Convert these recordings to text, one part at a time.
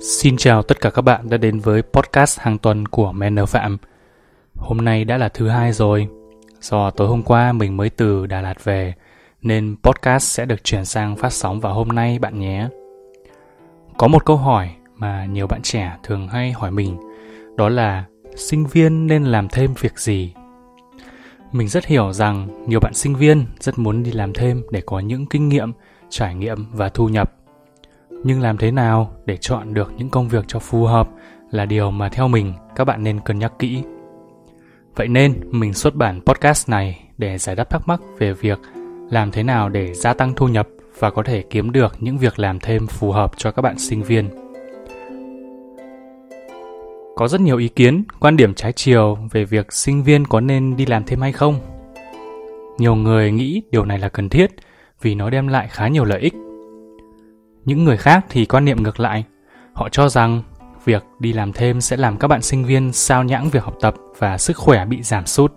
Xin chào tất cả các bạn đã đến với podcast hàng tuần của Manner Phạm. Hôm nay đã là thứ hai rồi. Do tối hôm qua mình mới từ Đà Lạt về, nên podcast sẽ được chuyển sang phát sóng vào hôm nay bạn nhé. Có một câu hỏi mà nhiều bạn trẻ thường hay hỏi mình, đó là sinh viên nên làm thêm việc gì? Mình rất hiểu rằng nhiều bạn sinh viên rất muốn đi làm thêm để có những kinh nghiệm, trải nghiệm và thu nhập nhưng làm thế nào để chọn được những công việc cho phù hợp là điều mà theo mình các bạn nên cân nhắc kỹ. Vậy nên mình xuất bản podcast này để giải đáp thắc mắc về việc làm thế nào để gia tăng thu nhập và có thể kiếm được những việc làm thêm phù hợp cho các bạn sinh viên. Có rất nhiều ý kiến, quan điểm trái chiều về việc sinh viên có nên đi làm thêm hay không. Nhiều người nghĩ điều này là cần thiết vì nó đem lại khá nhiều lợi ích những người khác thì quan niệm ngược lại. Họ cho rằng việc đi làm thêm sẽ làm các bạn sinh viên sao nhãng việc học tập và sức khỏe bị giảm sút.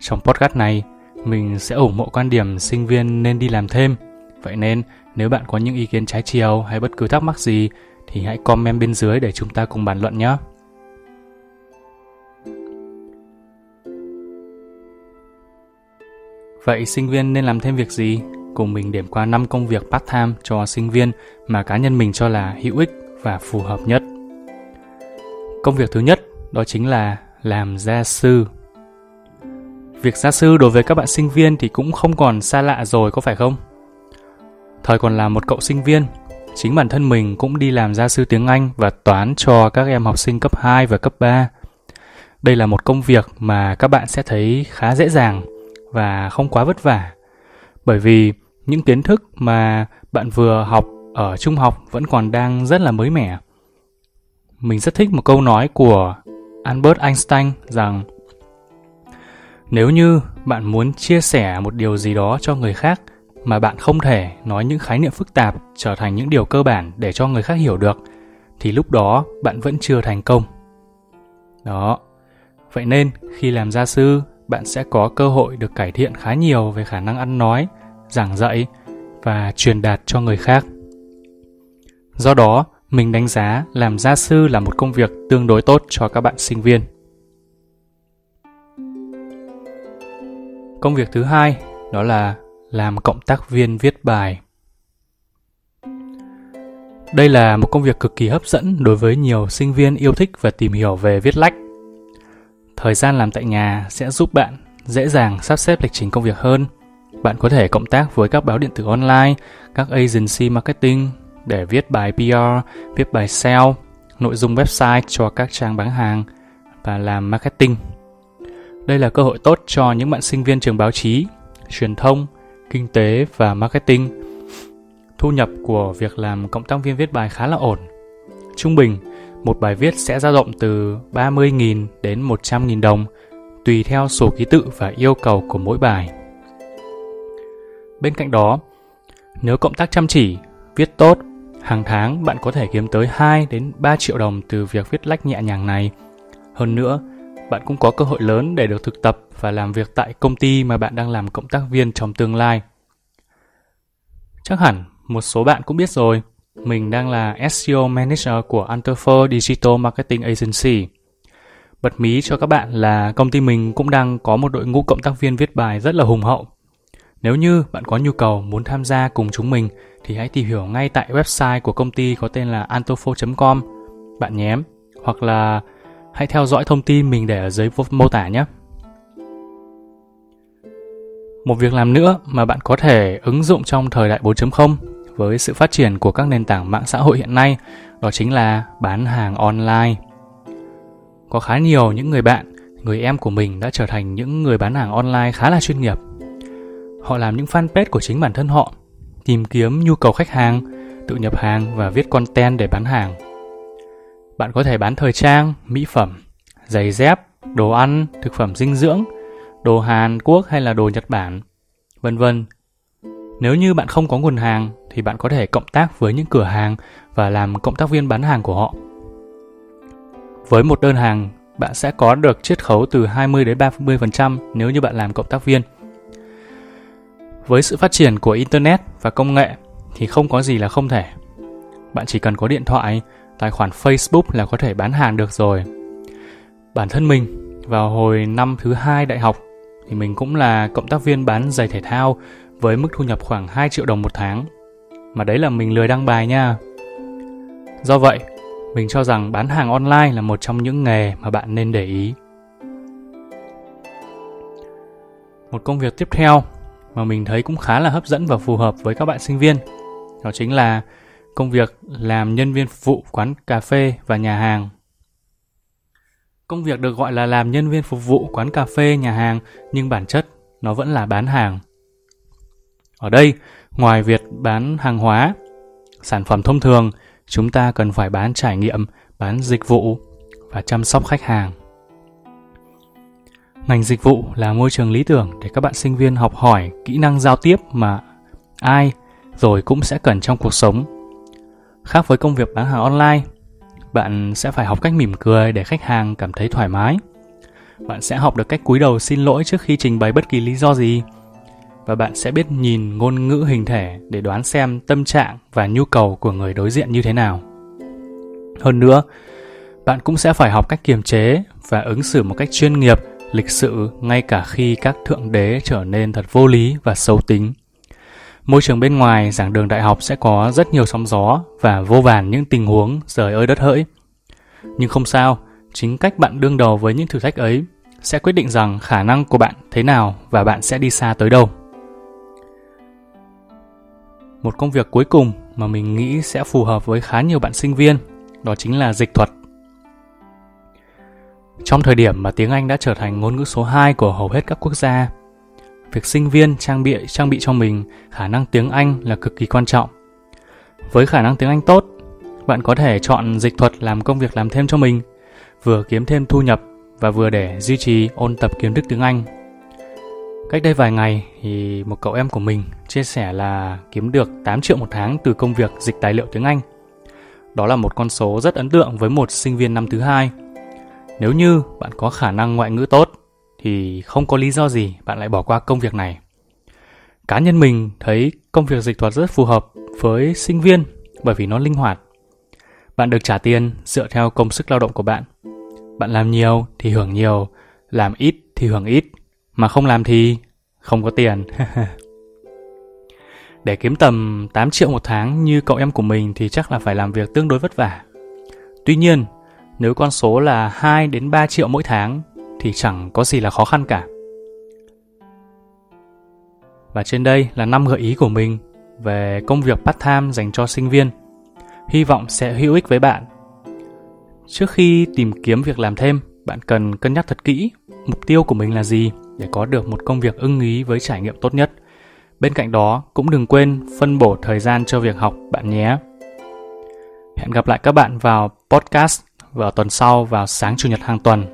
Trong podcast này, mình sẽ ủng hộ quan điểm sinh viên nên đi làm thêm. Vậy nên, nếu bạn có những ý kiến trái chiều hay bất cứ thắc mắc gì thì hãy comment bên dưới để chúng ta cùng bàn luận nhé. Vậy sinh viên nên làm thêm việc gì? Cùng mình điểm qua 5 công việc part-time cho sinh viên mà cá nhân mình cho là hữu ích và phù hợp nhất. Công việc thứ nhất đó chính là làm gia sư. Việc gia sư đối với các bạn sinh viên thì cũng không còn xa lạ rồi có phải không? Thời còn là một cậu sinh viên, chính bản thân mình cũng đi làm gia sư tiếng Anh và toán cho các em học sinh cấp 2 và cấp 3. Đây là một công việc mà các bạn sẽ thấy khá dễ dàng và không quá vất vả. Bởi vì những kiến thức mà bạn vừa học ở trung học vẫn còn đang rất là mới mẻ. Mình rất thích một câu nói của Albert Einstein rằng nếu như bạn muốn chia sẻ một điều gì đó cho người khác mà bạn không thể nói những khái niệm phức tạp trở thành những điều cơ bản để cho người khác hiểu được thì lúc đó bạn vẫn chưa thành công. Đó. Vậy nên khi làm gia sư, bạn sẽ có cơ hội được cải thiện khá nhiều về khả năng ăn nói, giảng dạy và truyền đạt cho người khác. Do đó, mình đánh giá làm gia sư là một công việc tương đối tốt cho các bạn sinh viên. Công việc thứ hai đó là làm cộng tác viên viết bài. Đây là một công việc cực kỳ hấp dẫn đối với nhiều sinh viên yêu thích và tìm hiểu về viết lách. Thời gian làm tại nhà sẽ giúp bạn dễ dàng sắp xếp lịch trình công việc hơn bạn có thể cộng tác với các báo điện tử online, các agency marketing để viết bài PR, viết bài sale, nội dung website cho các trang bán hàng và làm marketing. Đây là cơ hội tốt cho những bạn sinh viên trường báo chí, truyền thông, kinh tế và marketing. Thu nhập của việc làm cộng tác viên viết bài khá là ổn. Trung bình, một bài viết sẽ dao động từ 30.000 đến 100.000 đồng, tùy theo số ký tự và yêu cầu của mỗi bài. Bên cạnh đó, nếu cộng tác chăm chỉ, viết tốt, hàng tháng bạn có thể kiếm tới 2 đến 3 triệu đồng từ việc viết lách nhẹ nhàng này. Hơn nữa, bạn cũng có cơ hội lớn để được thực tập và làm việc tại công ty mà bạn đang làm cộng tác viên trong tương lai. Chắc hẳn một số bạn cũng biết rồi, mình đang là SEO Manager của anterfor Digital Marketing Agency. Bật mí cho các bạn là công ty mình cũng đang có một đội ngũ cộng tác viên viết bài rất là hùng hậu nếu như bạn có nhu cầu muốn tham gia cùng chúng mình thì hãy tìm hiểu ngay tại website của công ty có tên là antofo.com bạn nhé. Hoặc là hãy theo dõi thông tin mình để ở dưới mô tả nhé. Một việc làm nữa mà bạn có thể ứng dụng trong thời đại 4.0 với sự phát triển của các nền tảng mạng xã hội hiện nay đó chính là bán hàng online. Có khá nhiều những người bạn, người em của mình đã trở thành những người bán hàng online khá là chuyên nghiệp Họ làm những fanpage của chính bản thân họ, tìm kiếm nhu cầu khách hàng, tự nhập hàng và viết content để bán hàng. Bạn có thể bán thời trang, mỹ phẩm, giày dép, đồ ăn, thực phẩm dinh dưỡng, đồ Hàn Quốc hay là đồ Nhật Bản, vân vân. Nếu như bạn không có nguồn hàng thì bạn có thể cộng tác với những cửa hàng và làm cộng tác viên bán hàng của họ. Với một đơn hàng, bạn sẽ có được chiết khấu từ 20 đến 30% nếu như bạn làm cộng tác viên. Với sự phát triển của Internet và công nghệ thì không có gì là không thể. bạn chỉ cần có điện thoại, tài khoản Facebook là có thể bán hàng được rồi. Bản thân mình vào hồi năm thứ hai đại học thì mình cũng là cộng tác viên bán giày thể thao với mức thu nhập khoảng 2 triệu đồng một tháng. Mà đấy là mình lười đăng bài nha. Do vậy, mình cho rằng bán hàng online là một trong những nghề mà bạn nên để ý. Một công việc tiếp theo mà mình thấy cũng khá là hấp dẫn và phù hợp với các bạn sinh viên. Đó chính là công việc làm nhân viên phục vụ quán cà phê và nhà hàng. Công việc được gọi là làm nhân viên phục vụ quán cà phê, nhà hàng nhưng bản chất nó vẫn là bán hàng. Ở đây, ngoài việc bán hàng hóa, sản phẩm thông thường, chúng ta cần phải bán trải nghiệm, bán dịch vụ và chăm sóc khách hàng. Ngành dịch vụ là môi trường lý tưởng để các bạn sinh viên học hỏi kỹ năng giao tiếp mà ai rồi cũng sẽ cần trong cuộc sống. Khác với công việc bán hàng online, bạn sẽ phải học cách mỉm cười để khách hàng cảm thấy thoải mái. Bạn sẽ học được cách cúi đầu xin lỗi trước khi trình bày bất kỳ lý do gì. Và bạn sẽ biết nhìn ngôn ngữ hình thể để đoán xem tâm trạng và nhu cầu của người đối diện như thế nào. Hơn nữa, bạn cũng sẽ phải học cách kiềm chế và ứng xử một cách chuyên nghiệp lịch sự ngay cả khi các thượng đế trở nên thật vô lý và xấu tính. Môi trường bên ngoài giảng đường đại học sẽ có rất nhiều sóng gió và vô vàn những tình huống rời ơi đất hỡi. Nhưng không sao, chính cách bạn đương đầu với những thử thách ấy sẽ quyết định rằng khả năng của bạn thế nào và bạn sẽ đi xa tới đâu. Một công việc cuối cùng mà mình nghĩ sẽ phù hợp với khá nhiều bạn sinh viên, đó chính là dịch thuật trong thời điểm mà tiếng Anh đã trở thành ngôn ngữ số 2 của hầu hết các quốc gia, việc sinh viên trang bị trang bị cho mình khả năng tiếng Anh là cực kỳ quan trọng. Với khả năng tiếng Anh tốt, bạn có thể chọn dịch thuật làm công việc làm thêm cho mình, vừa kiếm thêm thu nhập và vừa để duy trì ôn tập kiến thức tiếng Anh. Cách đây vài ngày thì một cậu em của mình chia sẻ là kiếm được 8 triệu một tháng từ công việc dịch tài liệu tiếng Anh. Đó là một con số rất ấn tượng với một sinh viên năm thứ hai – nếu như bạn có khả năng ngoại ngữ tốt thì không có lý do gì bạn lại bỏ qua công việc này. Cá nhân mình thấy công việc dịch thuật rất phù hợp với sinh viên bởi vì nó linh hoạt. Bạn được trả tiền dựa theo công sức lao động của bạn. Bạn làm nhiều thì hưởng nhiều, làm ít thì hưởng ít, mà không làm thì không có tiền. Để kiếm tầm 8 triệu một tháng như cậu em của mình thì chắc là phải làm việc tương đối vất vả. Tuy nhiên, nếu con số là 2 đến 3 triệu mỗi tháng thì chẳng có gì là khó khăn cả. Và trên đây là năm gợi ý của mình về công việc part-time dành cho sinh viên. Hy vọng sẽ hữu ích với bạn. Trước khi tìm kiếm việc làm thêm, bạn cần cân nhắc thật kỹ mục tiêu của mình là gì để có được một công việc ưng ý với trải nghiệm tốt nhất. Bên cạnh đó, cũng đừng quên phân bổ thời gian cho việc học bạn nhé. Hẹn gặp lại các bạn vào podcast vào tuần sau vào sáng chủ nhật hàng tuần.